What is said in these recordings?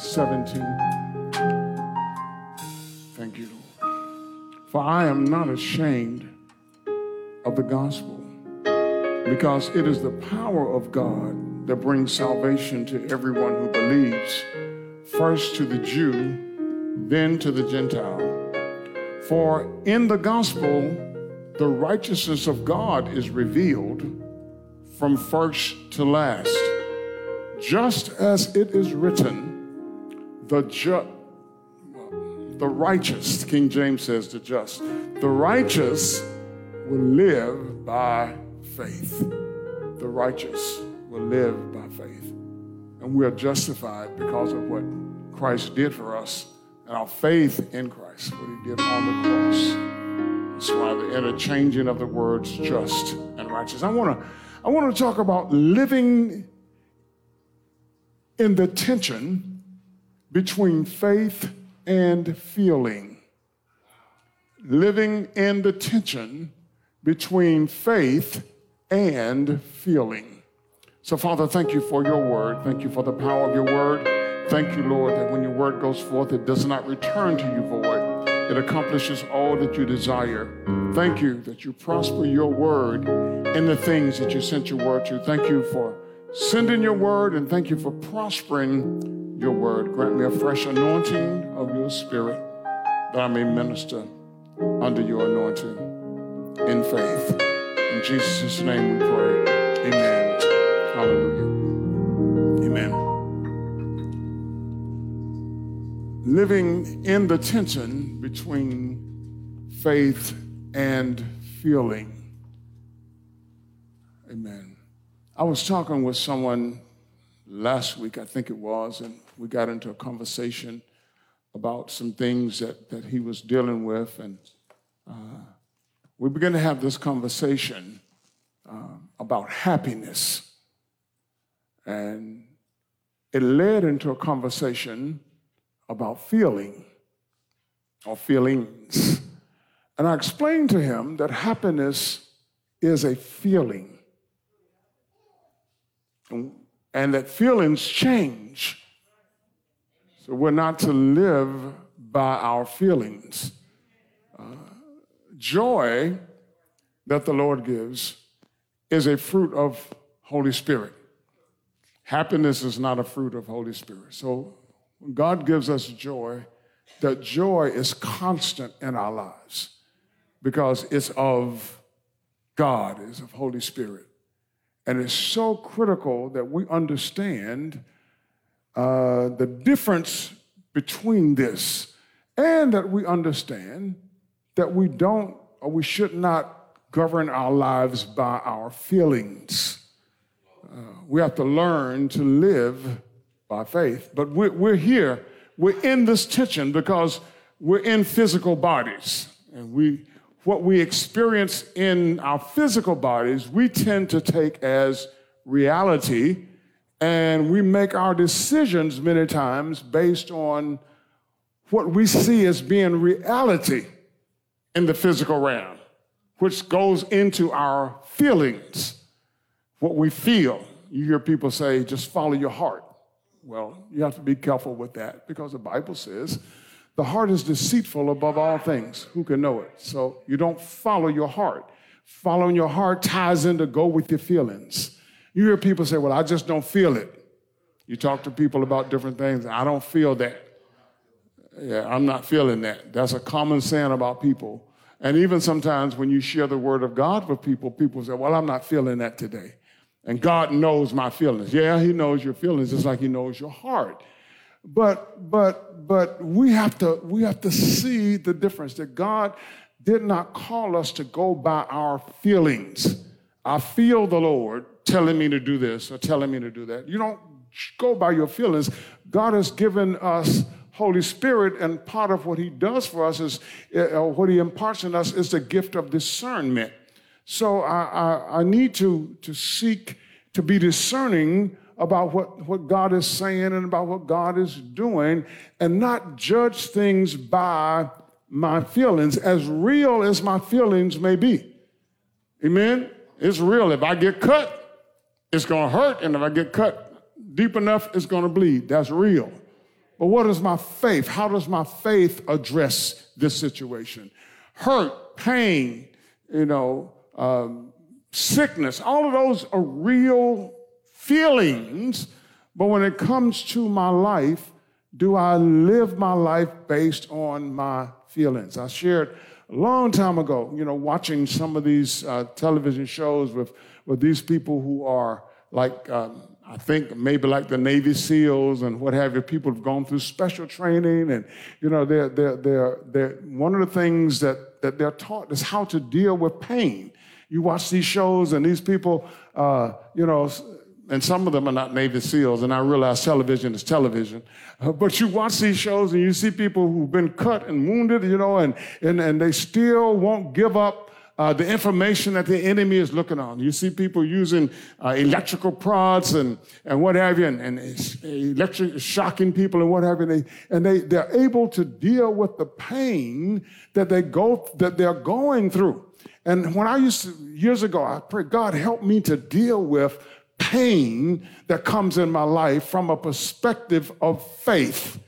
17. Thank you, Lord. For I am not ashamed of the gospel, because it is the power of God that brings salvation to everyone who believes, first to the Jew, then to the Gentile. For in the gospel, the righteousness of God is revealed from first to last. Just as it is written, the ju- the righteous, King James says the just, the righteous will live by faith. The righteous will live by faith. And we are justified because of what Christ did for us and our faith in Christ, what he did on the cross. That's why the interchanging of the words just and righteous. I want to I want to talk about living in the tension between faith and feeling. Living in the tension between faith and feeling. So, Father, thank you for your word. Thank you for the power of your word. Thank you, Lord, that when your word goes forth, it does not return to you void. It accomplishes all that you desire. Thank you that you prosper your word in the things that you sent your word to. Thank you for sending your word and thank you for prospering your word. Grant me a fresh anointing of your spirit that I may minister under your anointing in faith. In Jesus' name we pray. Amen. Hallelujah. Amen. Living in the tension between faith and feeling. Amen. I was talking with someone last week, I think it was, and we got into a conversation about some things that, that he was dealing with. And uh, we began to have this conversation uh, about happiness. And it led into a conversation about feeling or feelings. And I explained to him that happiness is a feeling and, that feelings change. So we're not to live by our feelings. Uh, joy that the Lord gives is a fruit of Holy Spirit. Happiness is not a fruit of Holy Spirit. So when God gives us joy, that joy is constant in our lives because it's of God, it's of Holy Spirit. And it's so critical that we understand uh, the difference between this and that we understand that we don't or we should not govern our lives by our feelings. Uh, we have to learn to live by faith. But we're, we're here, we're in this tension because we're in physical bodies. And we, what we experience in our physical bodies, we tend to take as reality, and we make our decisions many times based on what we see as being reality in the physical realm, which goes into our feelings, what we feel. You hear people say, just follow your heart. Well, you have to be careful with that because the Bible says the heart is deceitful above all things. Who can know it? So you don't follow your heart. Following your heart ties in to go with your feelings. You hear people say, Well, I just don't feel it. You talk to people about different things, I don't feel that. Yeah, I'm not feeling that. That's a common saying about people. And even sometimes when you share the word of God with people, people say, Well, I'm not feeling that today. And God knows my feelings. Yeah, He knows your feelings just like He knows your heart. But but but we have to we have to see the difference that God did not call us to go by our feelings. I feel the Lord telling me to do this or telling me to do that. You don't go by your feelings. God has given us Holy Spirit, and part of what He does for us is, uh, what He imparts in us is the gift of discernment. So I, I, I need to, to seek to be discerning about what, what God is saying and about what God is doing, and not judge things by my feelings, as real as my feelings may be. Amen? It's real. If I get cut, it's going to hurt, and if I get cut deep enough, it's going to bleed. That's real. But what is my faith? How does my faith address this situation? Hurt, pain, you know, um, sickness, all of those are real feelings. But when it comes to my life, do I live my life based on my feelings? I shared a long time ago, you know, watching some of these uh, television shows with, with these people who are like um, I think maybe like the Navy SEALs and what have you, people have gone through special training, and you know, they're, they're, they're, they're, one of the things that, that they're taught is how to deal with pain. You watch these shows, and these people, uh, you know, and some of them are not Navy SEALs, and I realize television is television. Uh, but you watch these shows, and you see people who've been cut and wounded, you know, and, and, and they still won't give up uh, the information that the enemy is looking on. You see people using uh, electrical prods and, and what have you, and, and electric shocking people and what have you. And, they, and they, they're able to deal with the pain that they go that they're going through. And when I used to, years ago, I prayed, God, help me to deal with pain that comes in my life from a perspective of faith,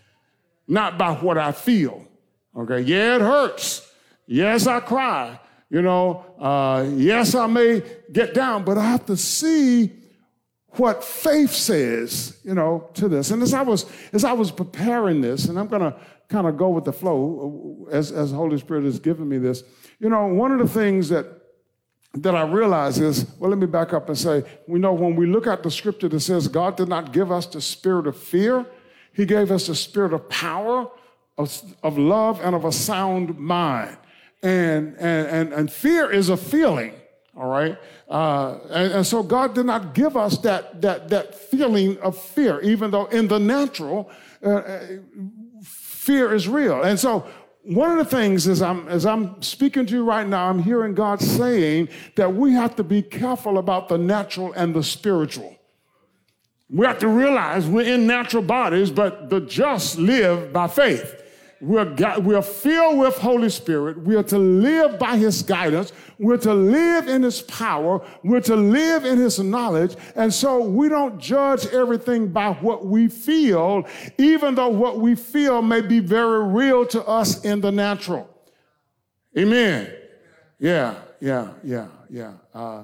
not by what I feel. Okay, yeah, it hurts. Yes, I cry. You know, uh, yes, I may get down, but I have to see what faith says, you know, to this. And as I was as I was preparing this, and I'm gonna kind of go with the flow as as the Holy Spirit has given me this. You know, one of the things that that I realize is, well, let me back up and say, we know when we look at the scripture that says God did not give us the spirit of fear, He gave us the spirit of power, of, of love, and of a sound mind. And, and, and, and fear is a feeling, all right? Uh, and, and, so God did not give us that, that, that feeling of fear, even though in the natural, uh, uh, fear is real. And so one of the things is I'm, as I'm speaking to you right now, I'm hearing God saying that we have to be careful about the natural and the spiritual. We have to realize we're in natural bodies, but the just live by faith. We're, God, we're filled with Holy Spirit. We're to live by His guidance. We're to live in His power. We're to live in His knowledge. And so we don't judge everything by what we feel, even though what we feel may be very real to us in the natural. Amen. Yeah, yeah, yeah, yeah. Uh,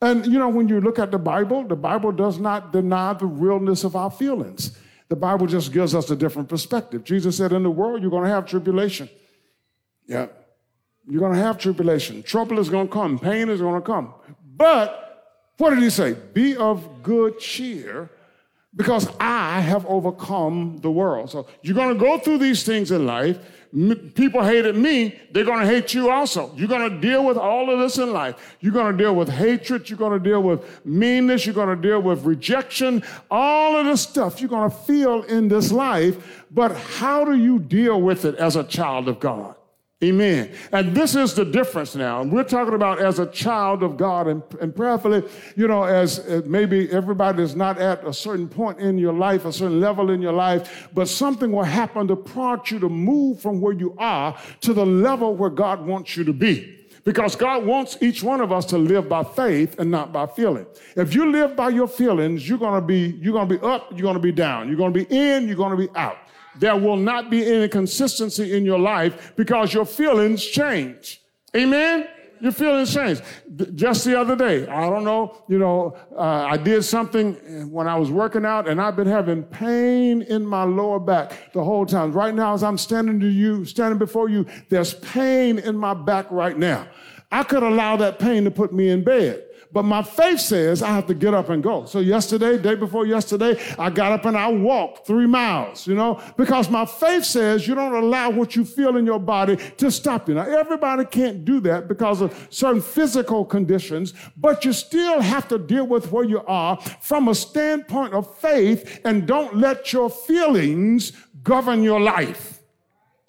and you know, when you look at the Bible, the Bible does not deny the realness of our feelings. The Bible just gives us a different perspective. Jesus said, In the world, you're going to have tribulation. Yeah. You're going to have tribulation. Trouble is going to come. Pain is going to come. But what did he say? Be of good cheer because I have overcome the world. So you're going to go through these things in life people hated me, they're going to hate you also. You're going to deal with all of this in life. You're going to deal with hatred. You're going to deal with meanness. You're going to deal with rejection. All of this stuff you're going to feel in this life. But how do you deal with it as a child of God? Amen. And this is the difference now. And We're talking about as a child of God, and, and prayerfully, you know, as, as maybe everybody is not at a certain point in your life, a certain level in your life, but something will happen to prompt you to move from where you are to the level where God wants you to be. Because God wants each one of us to live by faith and not by feeling. If you live by your feelings, you're gonna be, you're gonna be up, you're gonna be down. You're gonna be in, you're gonna be out there will not be any consistency in your life because your feelings change. Amen? Your feeling change. Just the other day, I don't know, you know, uh, I did something when I was working out and I've been having pain in my lower back the whole time. Right now, as I'm standing to you, standing before you, there's pain in my back right now. I could allow that pain to put me in bed. But my faith says I have to get up and go. So yesterday, day before yesterday, I got up and I walked three miles, you know, because my faith says you don't allow what you feel in your body to stop you. Now, everybody can't do that because of certain physical conditions, but you still have to deal with where you are from a standpoint of faith and don't let your feelings govern your life.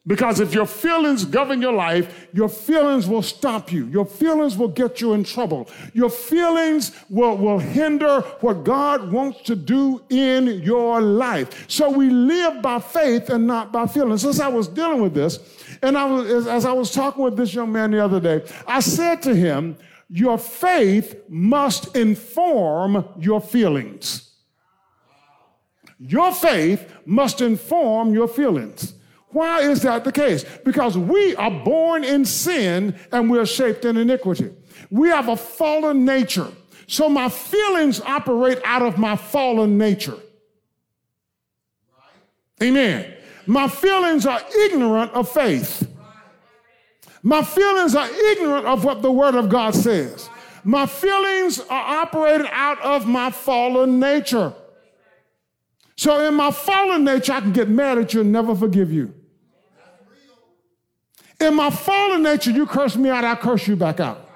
Because if your feelings govern your life, your feelings will stop you. Your feelings will get you in trouble. Your feelings will, will hinder what God wants to do in your life. So we live by faith and not by feelings. Since I was dealing with this, and I was, as I was talking with this young man the other day, I said to him, Your faith must inform your feelings. Your faith must inform your feelings. Why is that the case? Because we are born in sin and we're shaped in iniquity. We have a fallen nature. So my feelings operate out of my fallen nature. Amen. My feelings are ignorant of faith. My feelings are ignorant of what the Word of God says. My feelings are operated out of my fallen nature. So, in my fallen nature, I can get mad at you and never forgive you. In my fallen nature, you curse me out, I curse you back out.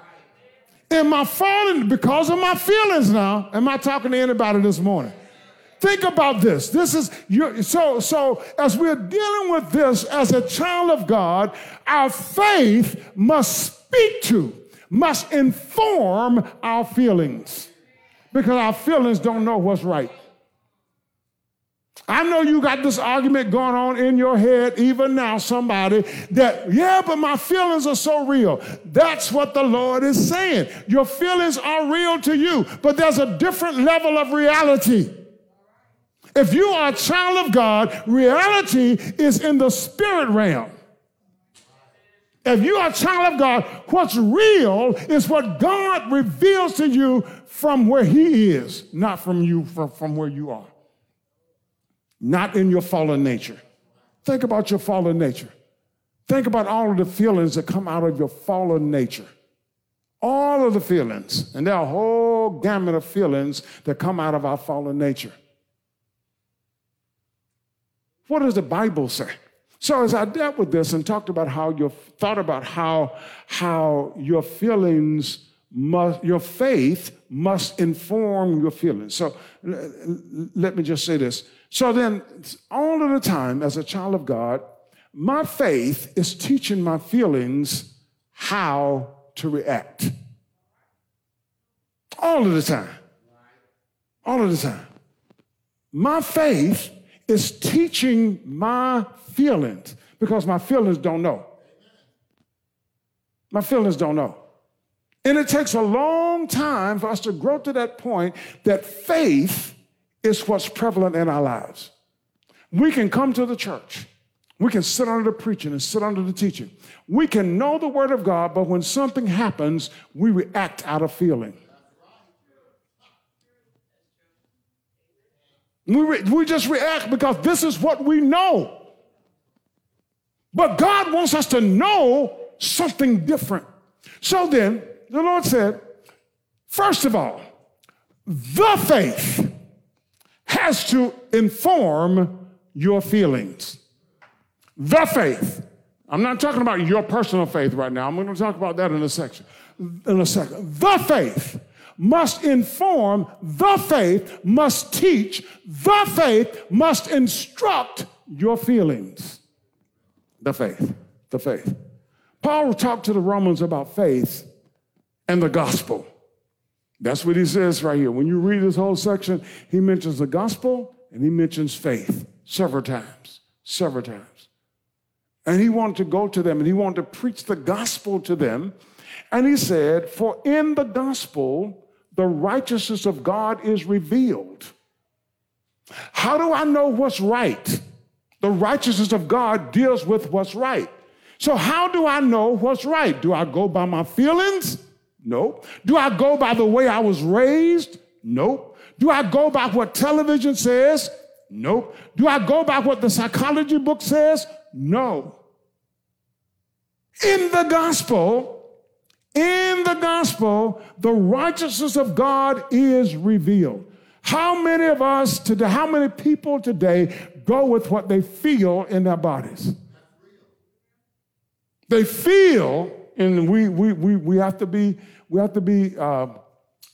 In my fallen, because of my feelings now, am I talking to anybody this morning? Think about this. This is your, so so as we're dealing with this as a child of God, our faith must speak to, must inform our feelings. Because our feelings don't know what's right. I know you got this argument going on in your head, even now, somebody that, yeah, but my feelings are so real. That's what the Lord is saying. Your feelings are real to you, but there's a different level of reality. If you are a child of God, reality is in the spirit realm. If you are a child of God, what's real is what God reveals to you from where He is, not from you, from, from where you are not in your fallen nature. Think about your fallen nature. Think about all of the feelings that come out of your fallen nature. All of the feelings, and there are a whole gamut of feelings that come out of our fallen nature. What does the Bible say? So as I dealt with this and talked about how you thought about how, how your feelings must, your faith must inform your feelings. So let me just say this. So then, all of the time, as a child of God, my faith is teaching my feelings how to react. All of the time. All of the time. My faith is teaching my feelings because my feelings don't know. My feelings don't know. And it takes a long time for us to grow to that point that faith is what's prevalent in our lives. We can come to the church. We can sit under the preaching and sit under the teaching. We can know the word of God, but when something happens, we react out of feeling. We, re- we just react because this is what we know. But God wants us to know something different. So then, the Lord said, first of all, the faith has to inform your feelings. The faith. I'm not talking about your personal faith right now. I'm going to talk about that in a section. In a second. The faith must inform, the faith must teach, the faith must instruct your feelings. The faith. The faith. Paul talked to the Romans about faith and the gospel. That's what he says right here. When you read this whole section, he mentions the gospel and he mentions faith several times, several times. And he wanted to go to them and he wanted to preach the gospel to them. And he said, For in the gospel, the righteousness of God is revealed. How do I know what's right? The righteousness of God deals with what's right. So, how do I know what's right? Do I go by my feelings? Nope. Do I go by the way I was raised? Nope. Do I go by what television says? Nope. Do I go by what the psychology book says? No. In the gospel, In the gospel, the righteousness of God is revealed. How many of us today, how many people today go with what they feel in their bodies? They feel, and we, we, we, we have to be, we have to be uh,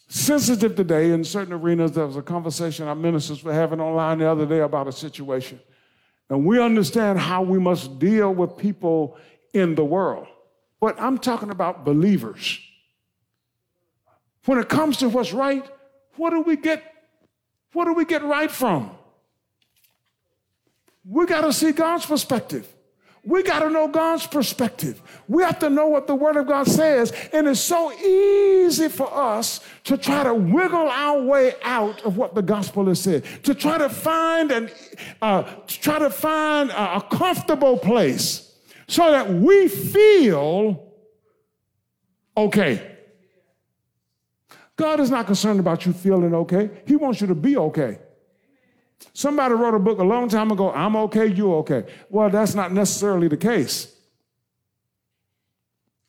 sensitive today in certain arenas. There was a conversation our ministers were having online the other day about a situation. And we understand how we must deal with people in the world. But I'm talking about believers. When it comes to what's right, what do we get? What do we get right from? We got to see God's perspective. We got to know God's perspective. We have to know what the Word of God says. And it's so easy for us to try to wiggle our way out of what the gospel has said, to try to find and uh, to try to find a, a comfortable place so that we feel okay. God is not concerned about you feeling okay. He wants you to be okay. Somebody wrote a book a long time ago, I'm okay, you're okay. Well, that's not necessarily the case.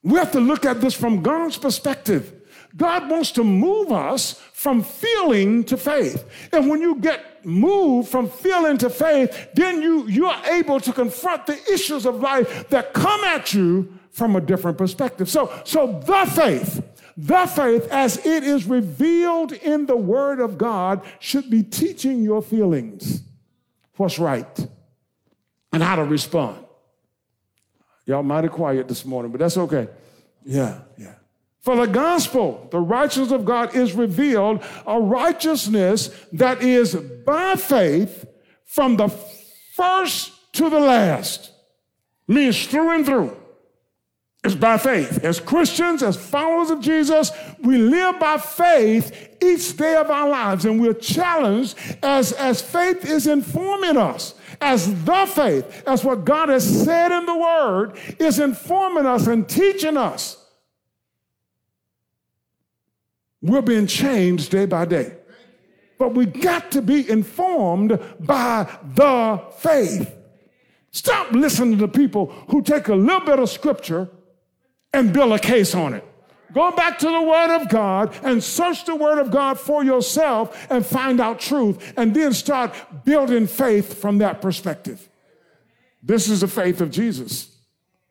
We have to look at this from God's perspective. God wants to move us from feeling to faith. And when you get moved from feeling to faith, then you, you are able to confront the issues of life that come at you from a different perspective. So, so the faith the faith, as it is revealed in the Word of God, should be teaching your feelings what's right and how to respond. Y'all mighty quiet this morning, but that's okay. Yeah, yeah. For the gospel, the righteousness of God is revealed, a righteousness that is by faith from the first to the last, means through and through. It's by faith. As Christians, as followers of Jesus, we live by faith each day of our lives, and we're challenged as, as faith is informing us, as the faith, as what God has said in the Word, is informing us and teaching us. We're being changed day by day. But we got to be informed by the faith. Stop listening to people who take a little bit of scripture and build a case on it. Go back to the Word of God and search the Word of God for yourself and find out truth, and then start building faith from that perspective. This is the faith of Jesus.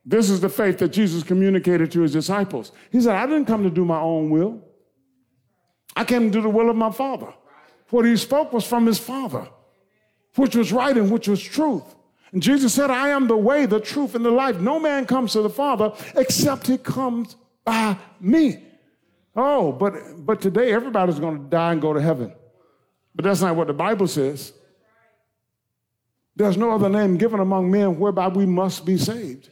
This is the faith that Jesus communicated to his disciples. He said, I didn't come to do my own will, I came to do the will of my Father. What he spoke was from his Father, which was right and which was truth. And Jesus said, I am the way, the truth, and the life. No man comes to the Father except he comes by me. Oh, but but today everybody's going to die and go to heaven. But that's not what the Bible says. There's no other name given among men whereby we must be saved.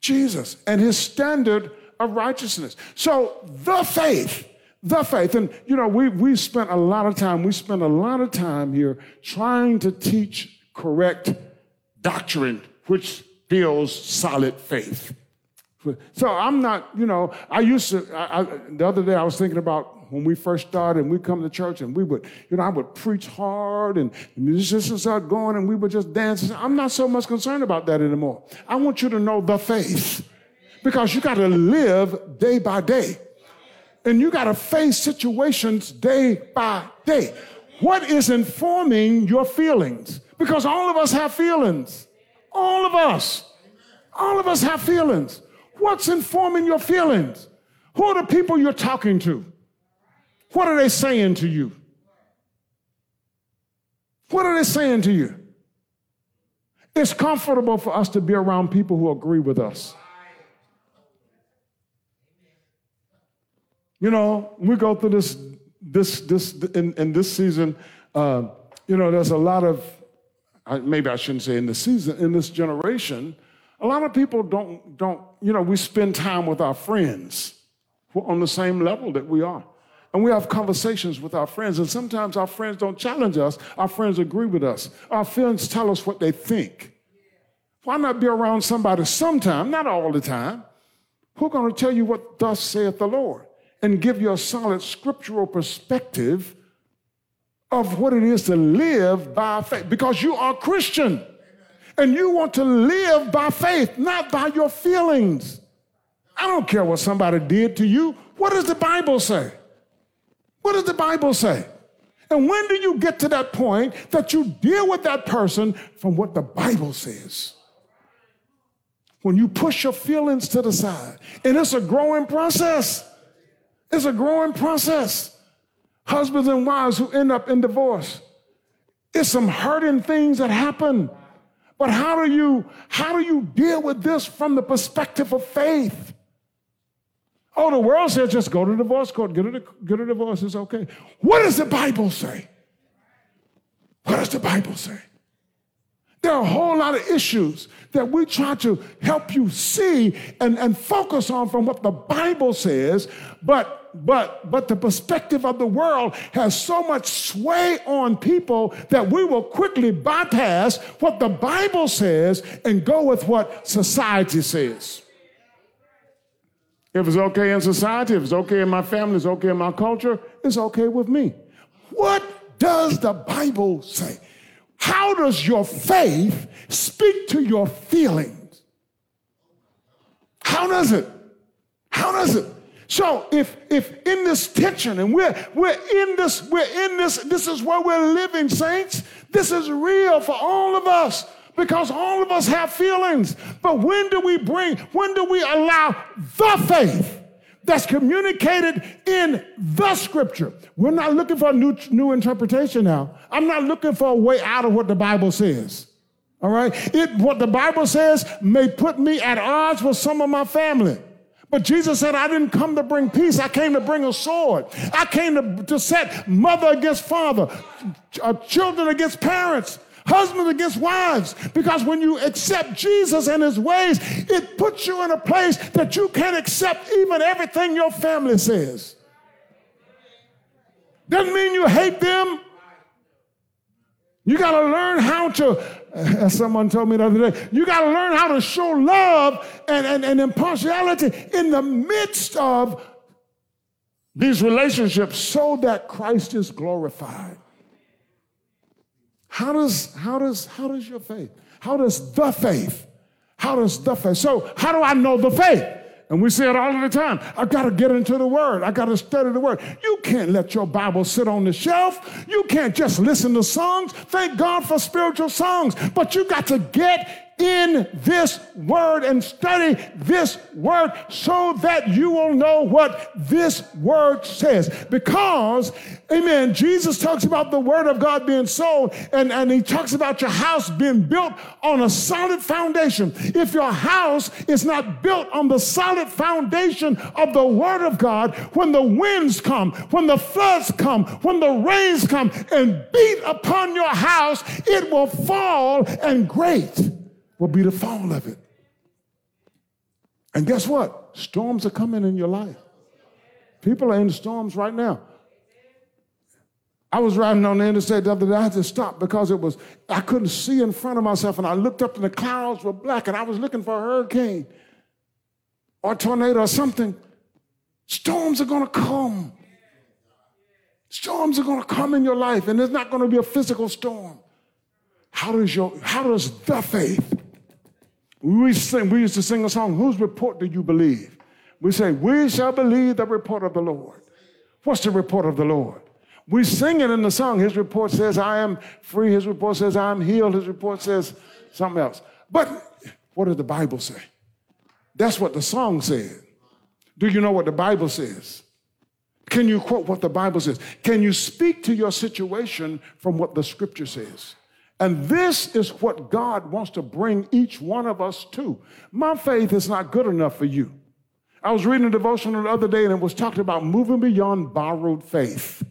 Jesus and his standard of righteousness. So the faith, the faith, and you know, we we spent a lot of time, we spent a lot of time here trying to teach correct doctrine which builds solid faith. So I'm not, you know, I used to, I, I, the other day I was thinking about when we first started and we come to church and we would, you know, I would preach hard and the musicians start going and we would just dance. I'm not so much concerned about that anymore. I want you to know the faith because you got to live day by day and you got to face situations day by day. What is informing your feelings? Because all of us have feelings. All of us. All of us have feelings. What's informing your feelings? Who are the people you're talking to? What are they saying to you? What are they saying to you? It's comfortable for us to be around people who agree with us. You know, we go through this, this, this, in, in this season, uh, you know, there's a lot of maybe I shouldn't say in this season, in this generation, a lot of people don't, don't, you know, we spend time with our friends on the same level that we are. And we have conversations with our friends, and sometimes our friends don't challenge us, our friends agree with us. Our friends tell us what they think. Why not be around somebody sometime, not all the time, who's going to tell you what thus saith the Lord and give you a solid scriptural perspective of what it is to live by faith because you are Christian and you want to live by faith, not by your feelings. I don't care what somebody did to you. What does the Bible say? What does the Bible say? And when do you get to that point that you deal with that person from what the Bible says? When you push your feelings to the side. And it's a growing process. It's a growing process. Husbands and wives who end up in divorce. It's some hurting things that happen. But how do you how do you deal with this from the perspective of faith? Oh, the world says just go to the divorce court, get a, get a divorce, it's okay. What does the Bible say? What does the Bible say? There are a whole lot of issues that we try to help you see and, and focus on from what the Bible says, but but but the perspective of the world has so much sway on people that we will quickly bypass what the Bible says and go with what society says. If it's okay in society, if it's okay in my family, it's okay in my culture, it's okay with me. What does the Bible say? How does your faith speak to your feelings? How does it? How does it? So if if in this tension and we're we're in this we're in this this is where we're living saints this is real for all of us because all of us have feelings. But when do we bring, when do we allow the faith that's communicated in the scripture? We're not looking for a new, new interpretation now. I'm not looking for a way out of what the Bible says. All right? It, what the Bible says may put me at odds with some of my family. But Jesus said, I didn't come to bring peace. I came to bring a sword. I came to, to set mother against father, uh, children against parents husbands against wives. Because when you accept Jesus and his ways, it puts you in a place that you can't accept even everything your family says. Doesn't mean you hate them. You got to learn how to, as someone told me the other day, you got to learn how to show love and, and, and impartiality in the midst of these relationships so that Christ is glorified. How does, how does, how does your faith? How does the faith? How does the faith? So, how do I know the faith? And we say it all the time. I got to get into the Word. I got to study the Word. You can't let your Bible sit on the shelf. You can't just listen to songs. Thank God for spiritual songs. But you got to get in this word and study this word so that you will know what this word says. Because, amen, Jesus talks about the word of God being sold and, and he talks about your house being built on a solid foundation. If your house is not built on the solid foundation of the word of God, when the winds come, when the floods come, when the rains come and beat upon your house, it will fall and great will be the fall of it. And guess what? Storms are coming in your life. People are in storms right now. I was riding on the interstate the other day. I had to stop because it was, I couldn't see in front of myself. And I looked up and the clouds were black and I was looking for a hurricane or a tornado or something. Storms are going to come. Storms are going to come in your life and it's not going to be a physical storm. How does your, how does the faith we, sing, we used to sing a song, Whose report do you believe? We say, We shall believe the report of the Lord. What's the report of the Lord? We sing it in the song. His report says, I am free. His report says, I am healed. His report says something else. But what does the Bible say? That's what the song said. Do you know what the Bible says? Can you quote what the Bible says? Can you speak to your situation from what the scripture says? And this is what God wants to bring each one of us to. My faith is not good enough for you. I was reading a devotional the other day and it was talking about moving beyond borrowed faith.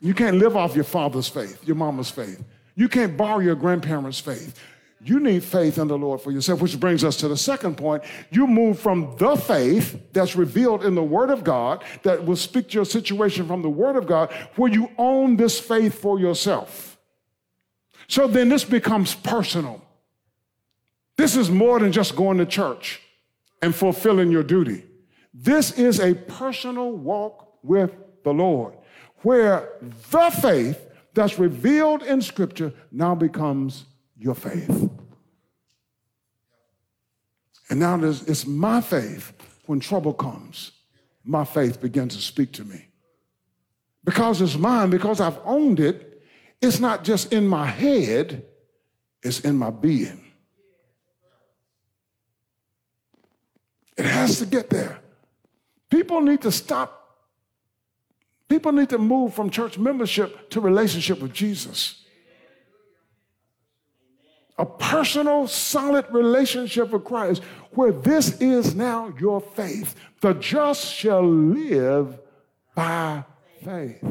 You can't live off your father's faith, your mama's faith. You can't borrow your grandparents' faith. You need faith in the Lord for yourself, which brings us to the second point. You move from the faith that's revealed in the Word of God, that will speak to your situation from the Word of God, where you own this faith for yourself. So then this becomes personal. This is more than just going to church and fulfilling your duty. This is a personal walk with the Lord where the faith that's revealed in Scripture now becomes your faith. And now it's my faith when trouble comes, my faith begins to speak to me. Because it's mine, because I've owned it, it's not just in my head, it's in my being. It has to get there. People need to stop. People need to move from church membership to relationship with Jesus. A personal, solid relationship with Christ where this is now your faith. The just shall live by faith.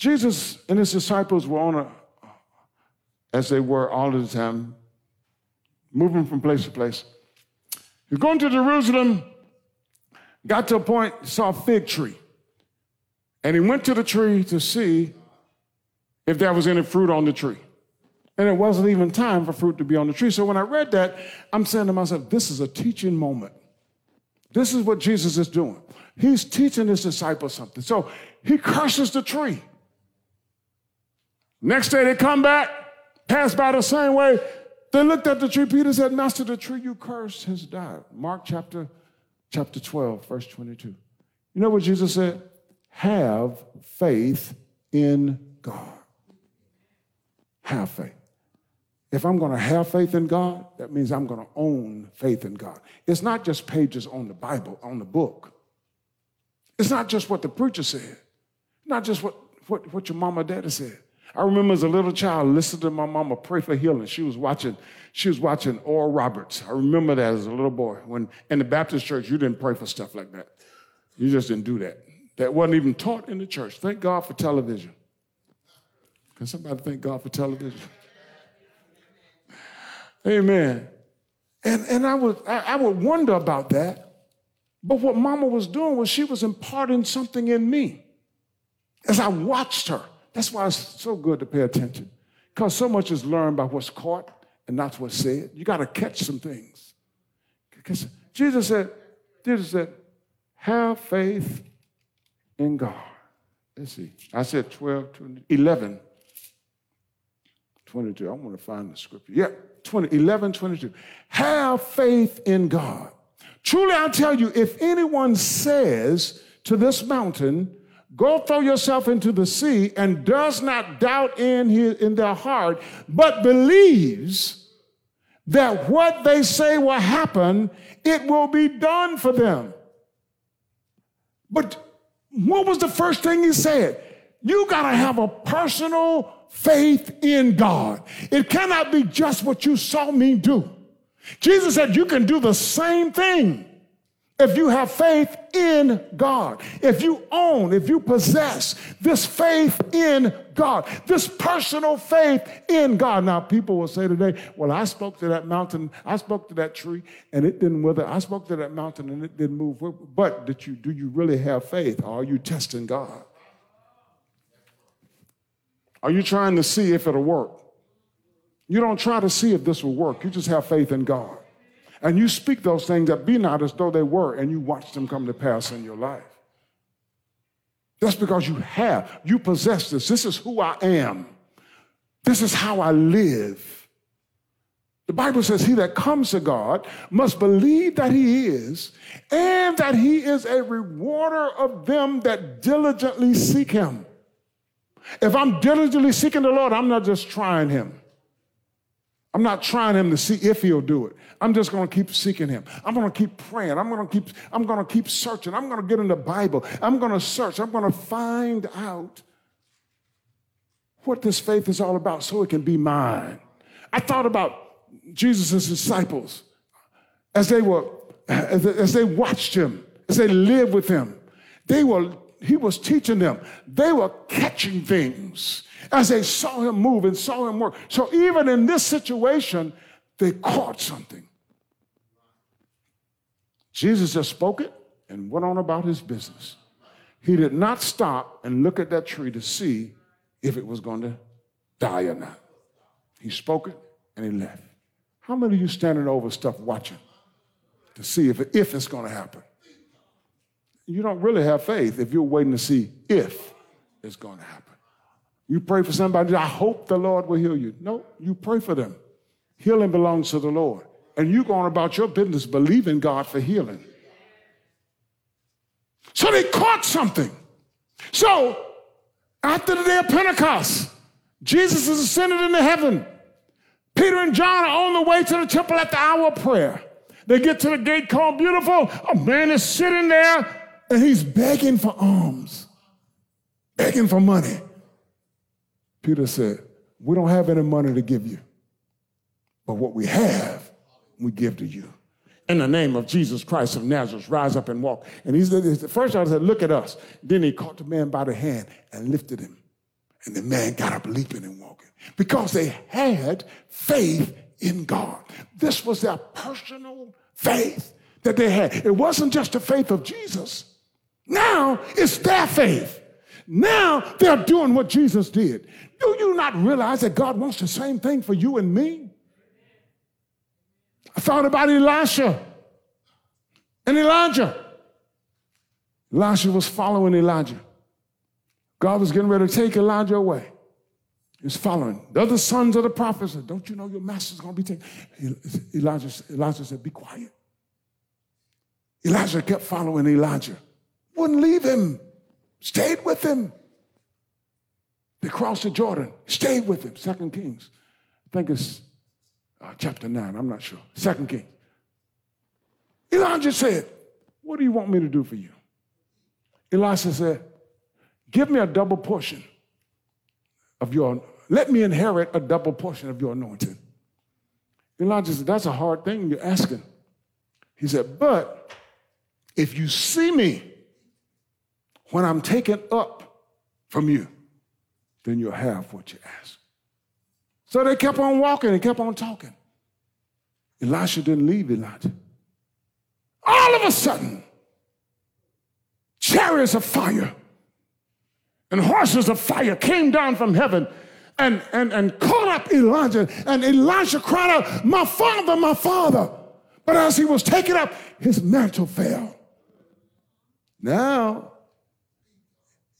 Jesus and his disciples were on a, as they were all the time, moving from place to place. He's going to Jerusalem, got to a point, saw a fig tree. And he went to the tree to see if there was any fruit on the tree. And it wasn't even time for fruit to be on the tree. So when I read that, I'm saying to myself, this is a teaching moment. This is what Jesus is doing. He's teaching his disciples something. So he curses the tree. Next day they come back, pass by the same way. They looked at the tree. Peter said, Master, the tree you cursed has died. Mark chapter, chapter 12, verse 22. You know what Jesus said? Have faith in God. Have faith. If I'm going to have faith in God, that means I'm going to own faith in God. It's not just pages on the Bible, on the book. It's not just what the preacher said, not just what, what, what your mama daddy said. I remember as a little child listening to my mama pray for healing. She was watching, she was watching Oral Roberts. I remember that as a little boy. When in the Baptist church, you didn't pray for stuff like that. You just didn't do that. That wasn't even taught in the church. Thank God for television. Can somebody thank God for television? Amen. And, and I, would, I, I would wonder about that. But what mama was doing was she was imparting something in me as I watched her. That's why it's so good to pay attention. Because so much is learned by what's caught and not what's said. You got to catch some things. Because Jesus said, Jesus said, have faith in God. Let's see. I said 12, 20, 11, 22. I want to find the scripture. Yeah, 20, 11, 22. Have faith in God. Truly, I tell you, if anyone says to this mountain, Go throw yourself into the sea, and does not doubt in, his, in their heart, but believes that what they say will happen, it will be done for them. But what was the first thing he said? You got to have a personal faith in God. It cannot be just what you saw me do. Jesus said you can do the same thing if you have faith in God, if you own, if you possess this faith in God, this personal faith in God. Now, people will say today, well, I spoke to that mountain, I spoke to that tree, and it didn't wither. I spoke to that mountain and it didn't move. But did you, do you really have faith? Or are you testing God? Are you trying to see if it'll work? You don't try to see if this will work. You just have faith in God. And you speak those things that be not as though they were, and you watch them come to pass in your life. That's because you have, you possess this. This is who I am. This is how I live. The Bible says, He that comes to God must believe that He is, and that He is a rewarder of them that diligently seek Him. If I'm diligently seeking the Lord, I'm not just trying Him. I'm not trying Him to see if He'll do it. I'm just going to keep seeking Him. I'm going to keep praying. I'm going to keep. I'm going to keep searching. I'm going to get in the Bible. I'm going to search. I'm going to find out what this faith is all about, so it can be mine. I thought about Jesus' disciples as they were as they watched Him, as they lived with Him. They were he was teaching them. They were catching things as they saw him move and saw him work. So even in this situation, they caught something. Jesus just spoke it and went on about his business. He did not stop and look at that tree to see if it was going to die or not. He spoke it and he left. How many of you standing over stuff watching to see if, if it's going to happen? you don't really have faith if you're waiting to see if it's going to happen. You pray for somebody, I hope the Lord will heal you. No, you pray for them. Healing belongs to the Lord. and you going about your business believing God for healing. So they caught something. So after the day of Pentecost, Jesus is ascended into heaven. Peter and John are on the way to the temple at the hour of prayer. They get to the gate called Beautiful. A man is sitting there and he's begging for alms, begging for money. Peter said, We don't have any money to give you, but what we have, we give to you. In the name of Jesus Christ of Nazareth, rise up and walk. And he's the first I said, Look at us. Then he caught the man by the hand and lifted him. And the man got up leaping and walking because they had faith in God. This was their personal faith that they had. It wasn't just the faith of Jesus. Now it's their faith. Now they're doing what Jesus did. Do you not realize that God wants the same thing for you and me? I thought about Elisha and Elijah. Elisha was following Elijah. God was getting ready to take Elijah away. He was following. The other sons of the prophets said, Don't you know your master's going to be taken? Elijah, Elijah said, Be quiet. Elijah kept following Elijah. Wouldn't leave him. Stayed with him. They crossed the Jordan. Stayed with him. Second Kings. I think it's uh, chapter 9. I'm not sure. Second Kings. Elijah said, What do you want me to do for you? Elisha said, Give me a double portion of your, let me inherit a double portion of your anointing. Elijah said, That's a hard thing you're asking. He said, But if you see me when I'm taken up from you, then you'll have what you ask. So they kept on walking and kept on talking. Elisha didn't leave Elijah. All of a sudden, chariots of fire and horses of fire came down from heaven and, and, and caught up Elijah. And Elijah cried out, My father, my father. But as he was taken up, his mantle fell. Now,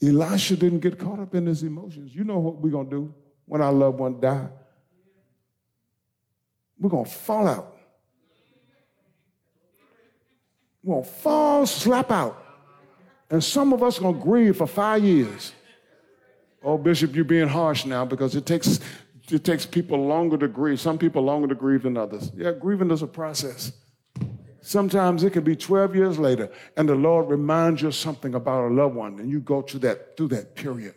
Elisha didn't get caught up in his emotions. You know what we're going to do when our loved one die? We're going to fall out. We're going to fall, slap out. And some of us are going to grieve for five years. Oh, Bishop, you're being harsh now because it takes, it takes people longer to grieve. Some people longer to grieve than others. Yeah, grieving is a process. Sometimes it can be 12 years later, and the Lord reminds you something about a loved one, and you go through that, through that period.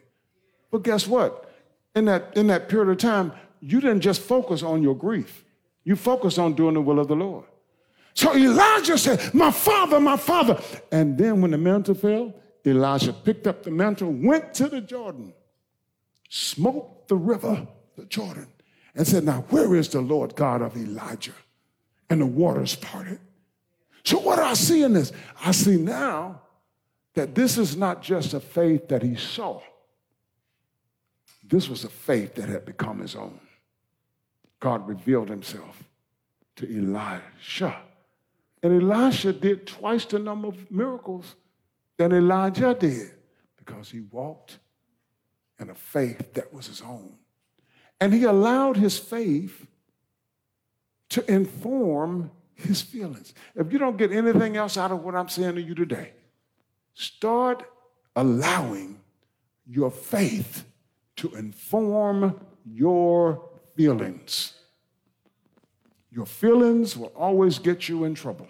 But guess what? In that, in that period of time, you didn't just focus on your grief. You focused on doing the will of the Lord. So Elijah said, My father, my father. And then when the mantle fell, Elijah picked up the mantle, went to the Jordan, smote the river, the Jordan, and said, Now, where is the Lord God of Elijah? And the waters parted. So, what do I see in this? I see now that this is not just a faith that he saw, this was a faith that had become his own. God revealed himself to Elisha. And Elisha did twice the number of miracles than Elijah did because he walked in a faith that was his own. And he allowed his faith to inform his feelings. If you don't get anything else out of what I'm saying to you today, start allowing your faith to inform your feelings. Your feelings will always get you in trouble.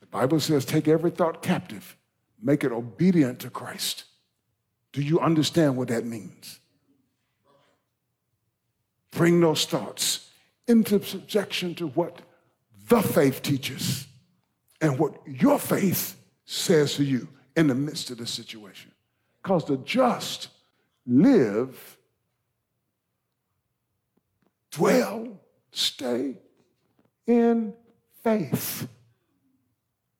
The Bible says, take every thought captive, make it obedient to Christ. Do you understand what that means? Bring those thoughts into subjection to what the faith teaches and what your faith says to you in the midst of the situation. Because the just live, dwell, stay in faith.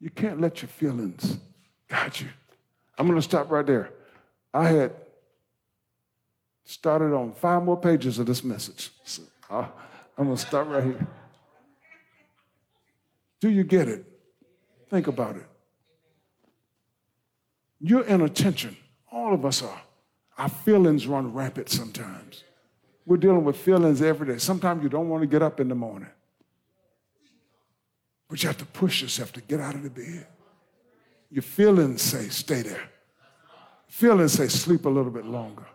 You can't let your feelings guide you. I'm going to stop right there. I had started on five more pages of this message. So uh, I'm going to stop right here. Do you get it? Think about it. You're in a tension. All of us are. Our feelings run rampant sometimes. We're dealing with feelings every day. Sometimes you don't want to get up in the morning. But you have to push yourself to get out of the bed. Your feelings say, stay there. Feelings say, sleep a little bit longer.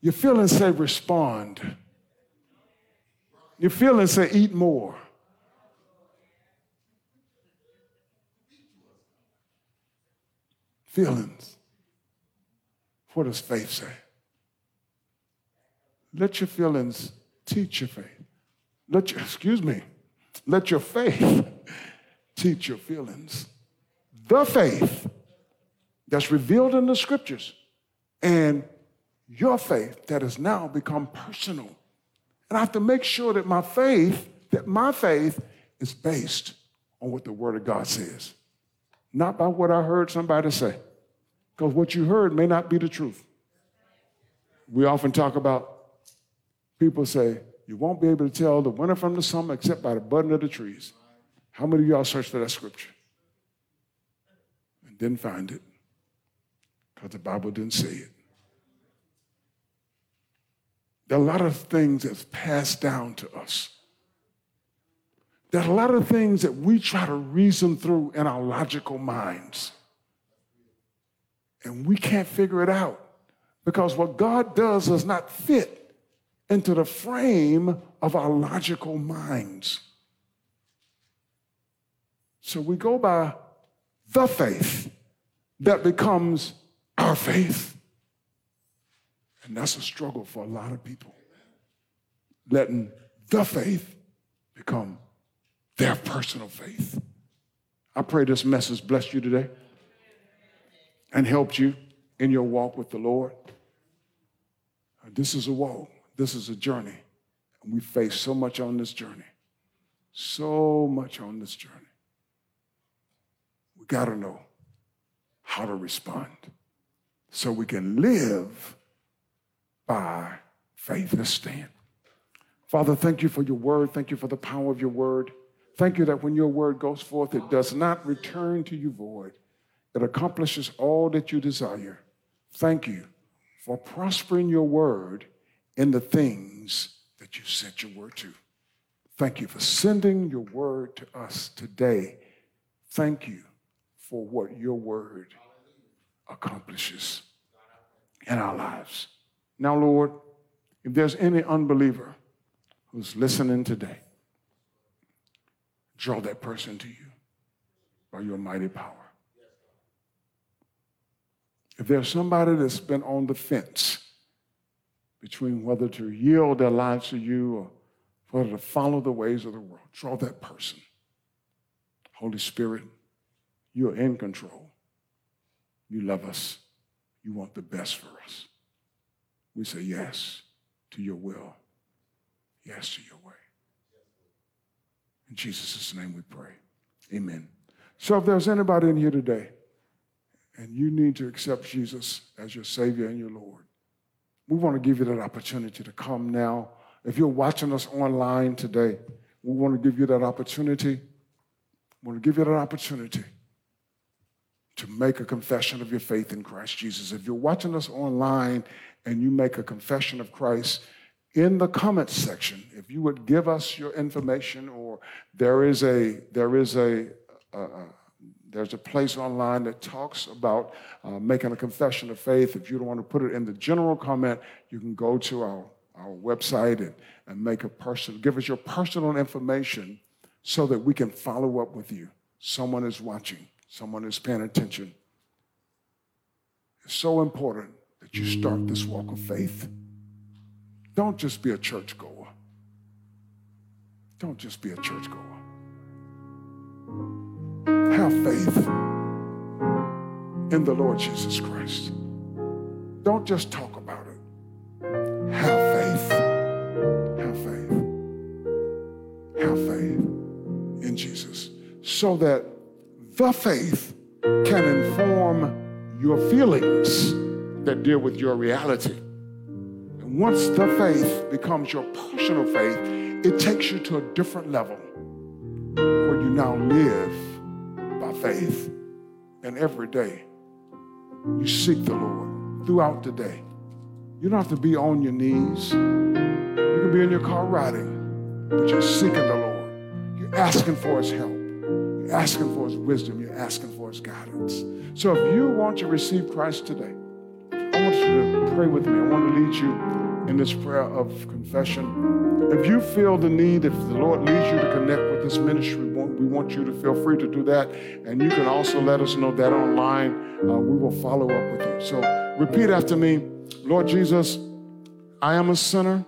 Your feelings say, respond. Your feelings say, eat more. Feelings. What does faith say? Let your feelings teach your faith. Let your, excuse me, let your faith teach your feelings. The faith that's revealed in the scriptures and your faith that has now become personal. And I have to make sure that my faith, that my faith is based on what the Word of God says, not by what I heard somebody say. Because what you heard may not be the truth. We often talk about people say, you won't be able to tell the winter from the summer except by the budding of the trees. How many of y'all searched for that scripture? And didn't find it because the Bible didn't say it. There are a lot of things that's passed down to us. There are a lot of things that we try to reason through in our logical minds. And we can't figure it out because what God does does not fit into the frame of our logical minds. So we go by the faith that becomes our faith. And that's a struggle for a lot of people. Letting the faith become their personal faith. I pray this message blessed you today and helped you in your walk with the Lord. This is a walk, this is a journey. And we face so much on this journey. So much on this journey. We got to know how to respond so we can live by faith. Let's stand. Father, thank you for your word. Thank you for the power of your word. Thank you that when your word goes forth, it does not return to you void. It accomplishes all that you desire. Thank you for prospering your word in the things that you sent your word to. Thank you for sending your word to us today. Thank you for what your word accomplishes in our lives. Now, Lord, if there's any unbeliever who's listening today, draw that person to you by your mighty power. If there's somebody that's been on the fence between whether to yield their lives to you or whether to follow the ways of the world, draw that person. Holy Spirit, you're in control. You love us. You want the best for us. We say yes to your will, yes to your way. In Jesus' name we pray. Amen. So if there's anybody in here today and you need to accept Jesus as your Savior and your Lord, we want to give you that opportunity to come now. If you're watching us online today, we want to give you that opportunity. We want to give you that opportunity to make a confession of your faith in Christ Jesus. If you're watching us online and you make a confession of Christ, in the comments section, if you would give us your information, or there is a there is a, there's a place online that talks about uh, making a confession of faith. If you don't want to put it in the general comment, you can go to our, our website and, and make a personal, give us your personal information so that we can follow up with you. Someone is watching someone is paying attention. It's so important that you start this walk of faith. Don't just be a churchgoer. Don't just be a churchgoer. Have faith in the Lord Jesus Christ. Don't just talk about it. Have faith. Have faith. Have faith in Jesus. So that the faith can inform your feelings that deal with your reality. And once the faith becomes your personal faith, it takes you to a different level where you now live by faith. And every day, you seek the Lord throughout the day. You don't have to be on your knees. You can be in your car riding, but you're seeking the Lord. You're asking for his help. Asking for his wisdom. You're asking for his guidance. So if you want to receive Christ today, I want you to pray with me. I want to lead you in this prayer of confession. If you feel the need, if the Lord leads you to connect with this ministry, we want you to feel free to do that. And you can also let us know that online. Uh, we will follow up with you. So repeat after me Lord Jesus, I am a sinner.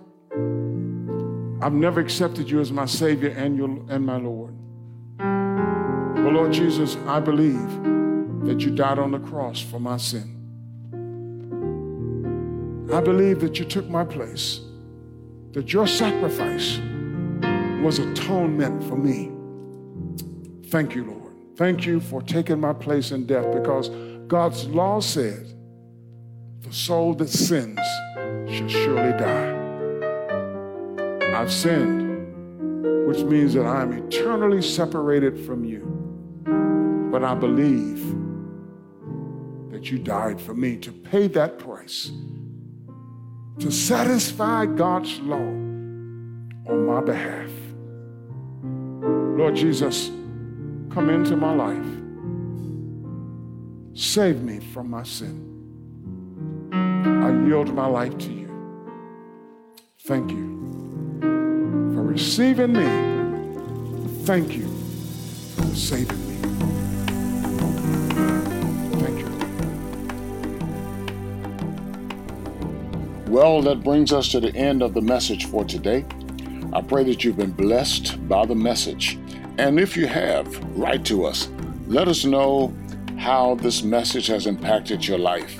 I've never accepted you as my Savior and, your, and my Lord. But Lord Jesus, I believe that you died on the cross for my sin. I believe that you took my place, that your sacrifice was atonement for me. Thank you, Lord. Thank you for taking my place in death because God's law said the soul that sins shall surely die. I've sinned, which means that I am eternally separated from you. But I believe that you died for me to pay that price to satisfy God's law on my behalf. Lord Jesus, come into my life. Save me from my sin. I yield my life to you. Thank you for receiving me. Thank you for saving me. Well, that brings us to the end of the message for today. I pray that you've been blessed by the message. And if you have, write to us. Let us know how this message has impacted your life.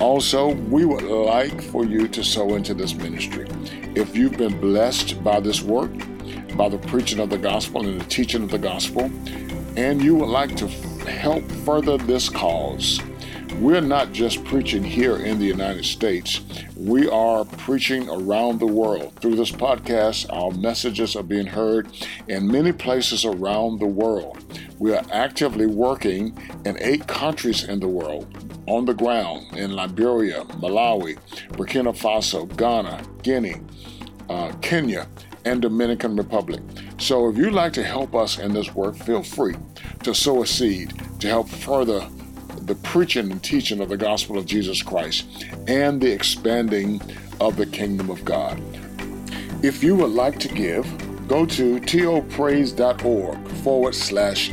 Also, we would like for you to sow into this ministry. If you've been blessed by this work, by the preaching of the gospel and the teaching of the gospel, and you would like to help further this cause, we're not just preaching here in the United States, we are preaching around the world. Through this podcast, our messages are being heard in many places around the world. We are actively working in eight countries in the world on the ground in Liberia, Malawi, Burkina Faso, Ghana, Guinea, uh, Kenya, and Dominican Republic. So if you'd like to help us in this work, feel free to sow a seed to help further the preaching and teaching of the gospel of Jesus Christ and the expanding of the kingdom of God. If you would like to give, go to topraise.org forward slash